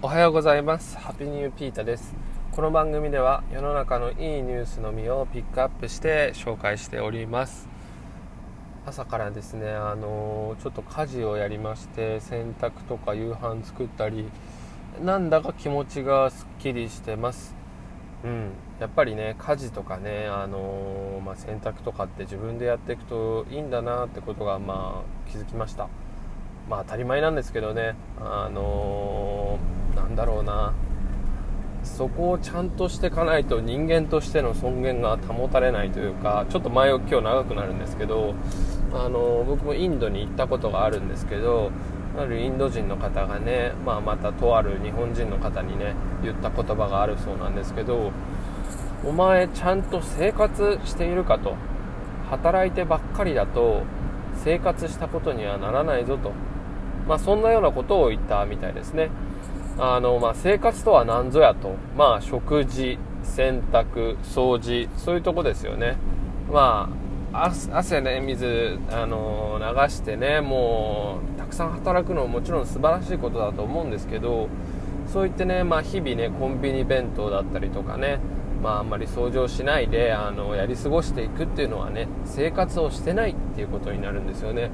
おはようございます。ハッピーニューピータです。この番組では世の中のいいニュースのみをピックアップして紹介しております。朝からですねあのちょっと家事をやりまして洗濯とか夕飯作ったりなんだか気持ちがすっきりしてます。うん。やっぱりね家事とかねあのまあ、洗濯とかって自分でやっていくといいんだなってことがまあ気づきました。まあ当たり前なんですけどねあのー、なんだろうなそこをちゃんとしていかないと人間としての尊厳が保たれないというかちょっと前置き今日長くなるんですけど、あの、僕もインドに行ったことがあるんですけどあるインド人の方がね、まあ、またとある日本人の方にね言った言葉があるそうなんですけどお前ちゃんと生活しているかと働いてばっかりだと生活したことにはならないぞとまあ、そんなようなことを言ったみたいですね。あの、まあ、生活とは何ぞやと。まあ、食事、洗濯、掃除、そういうとこですよね。まあ、汗ね、水、あの、流してね、もう、たくさん働くのももちろん素晴らしいことだと思うんですけど、そう言ってね、まあ、日々ね、コンビニ弁当だったりとかね、まあ、あんまり掃除をしないで、あの、やり過ごしていくっていうのはね、生活をしてないっていうことになるんですよね。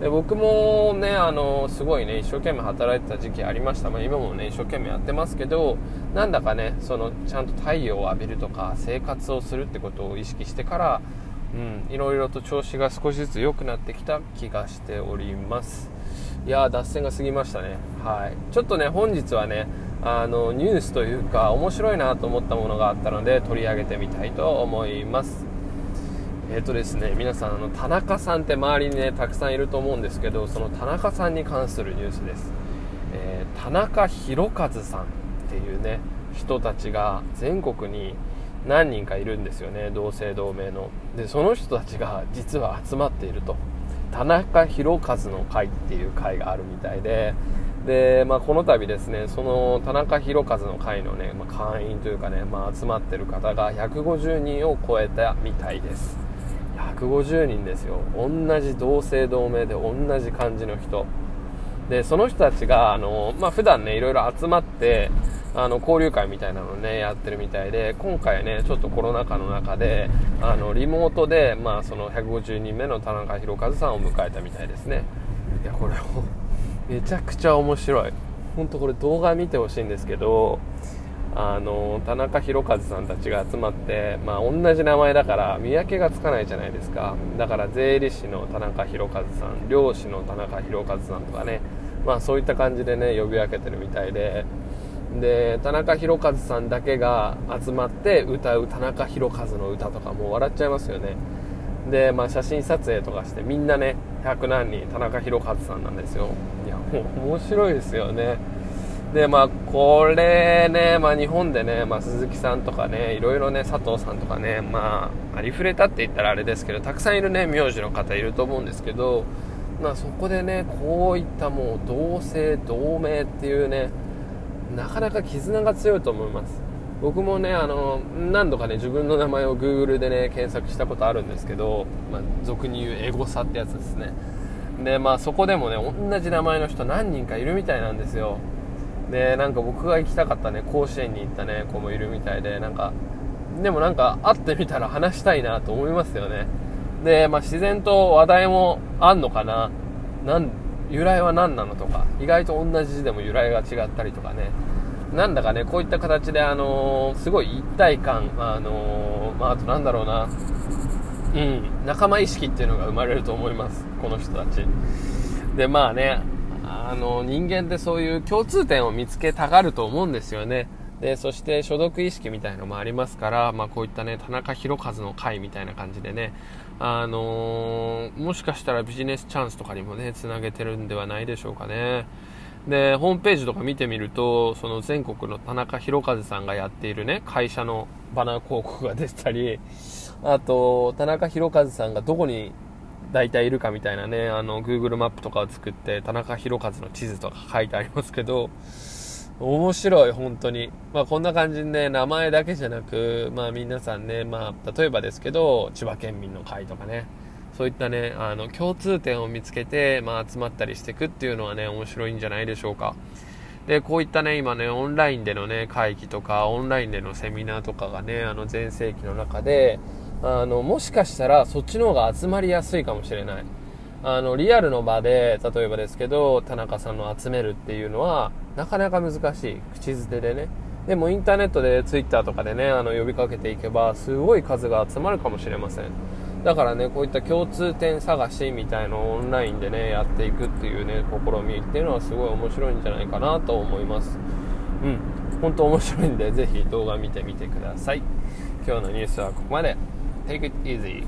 で僕もねあのすごいね一生懸命働いてた時期ありました、まあ、今もね一生懸命やってますけどなんだかねそのちゃんと太陽を浴びるとか生活をするってことを意識してからうん、いろいろと調子が少しずつ良くなってきた気がしております。いやー脱線が過ぎましたね。はい。ちょっとね本日はねあのニュースというか面白いなと思ったものがあったので取り上げてみたいと思います。えっ、とですね、皆さん、あの、田中さんって周りにね、たくさんいると思うんですけど、その田中さんに関するニュースです。えー、田中宏和さんっていうね、人たちが全国に何人かいるんですよね、同姓同名の。で、その人たちが実は集まっていると。田中宏和の会っていう会があるみたいで、で、まあ、この度ですね、その田中宏和の会のね、まあ、会員というかね、まあ、集まってる方が150人を超えたみたいです。150人ですよ。同じ同姓同名で同じ感じの人。でその人たちがあの、まあ、普段ねいろいろ集まってあの交流会みたいなのねやってるみたいで今回ねちょっとコロナ禍の中であのリモートで、まあ、その150人目の田中宏和さんを迎えたみたいですね。いやこれめちゃくちゃ面白い。本当これ動画見てほしいんですけどあの田中宏和さんたちが集まって、まあ、同じ名前だから見分けがつかないじゃないですか。だから税理士の田中宏和さん漁師の田中宏和さんとかね、まあ、そういった感じでね呼び分けてるみたいで。で田中宏和さんだけが集まって歌う田中宏和の歌とかもう笑っちゃいますよね。で、まあ、写真撮影とかしてみんなね100何人田中宏和さんなんですよ。いやもう面白いですよね。でまあこれね、まあ、日本でね、まあ、鈴木さんとかねいろいろね佐藤さんとかねまあありふれたって言ったらあれですけどたくさんいるね名字の方いると思うんですけど、まあ、そこでねこういったもう同姓同名っていうねなかなか絆が強いと思います。僕もねあの何度かね自分の名前を Google でね検索したことあるんですけど、まあ、俗に言うエゴサってやつですね。でまあそこでもね同じ名前の人何人かいるみたいなんですよ。でなんか僕が行きたかったね甲子園に行ったね子もいるみたいでなんかでもなんか会ってみたら話したいなと思いますよね。で、まあ、自然と話題もあんのかな？なん由来は何なのとか意外と同じ字でも由来が違ったりとかね。なんだかねこういった形で、あのー、すごい一体感、あのー、まあ、あとなんだろうな。うん仲間意識っていうのが生まれると思いますこの人たち。でまあねあの、人間ってそういう共通点を見つけたがると思うんですよね。で、そして所属意識みたいのもありますから、まあこういったね、田中宏和の会みたいな感じでね、あのー、もしかしたらビジネスチャンスとかにもね、つなげてるんではないでしょうかね。で、ホームページとか見てみると、その全国の田中宏和さんがやっているね、会社のバナー広告が出てたり、あと、田中宏和さんがどこに大体いるかみたいなね、あの、Google マップとかを作って、田中宏和の地図とか書いてありますけど、面白い、本当に。まあ、こんな感じでね、名前だけじゃなく、まあ、皆さんね、まあ、例えばですけど、千葉県民の会とかね、そういったね、あの、共通点を見つけて、まあ、集まったりしていくっていうのはね、面白いんじゃないでしょうか。で、こういったね、今ね、オンラインでのね、会議とか、オンラインでのセミナーとかがね、あの、全盛期の中で、あの、もしかしたらそっちの方が集まりやすいかもしれない。あの、リアルの場で、例えばですけど、田中さんの集めるっていうのは、なかなか難しい。口づてでね。でもインターネットで Twitter とかでね、あの、呼びかけていけば、すごい数が集まるかもしれません。だからね、こういった共通点探しみたいのをオンラインでね、やっていくっていうね、試みっていうのはすごい面白いんじゃないかなと思います。うん。本当面白いんで、ぜひ動画見てみてください。今日のニュースはここまで。Take it easy.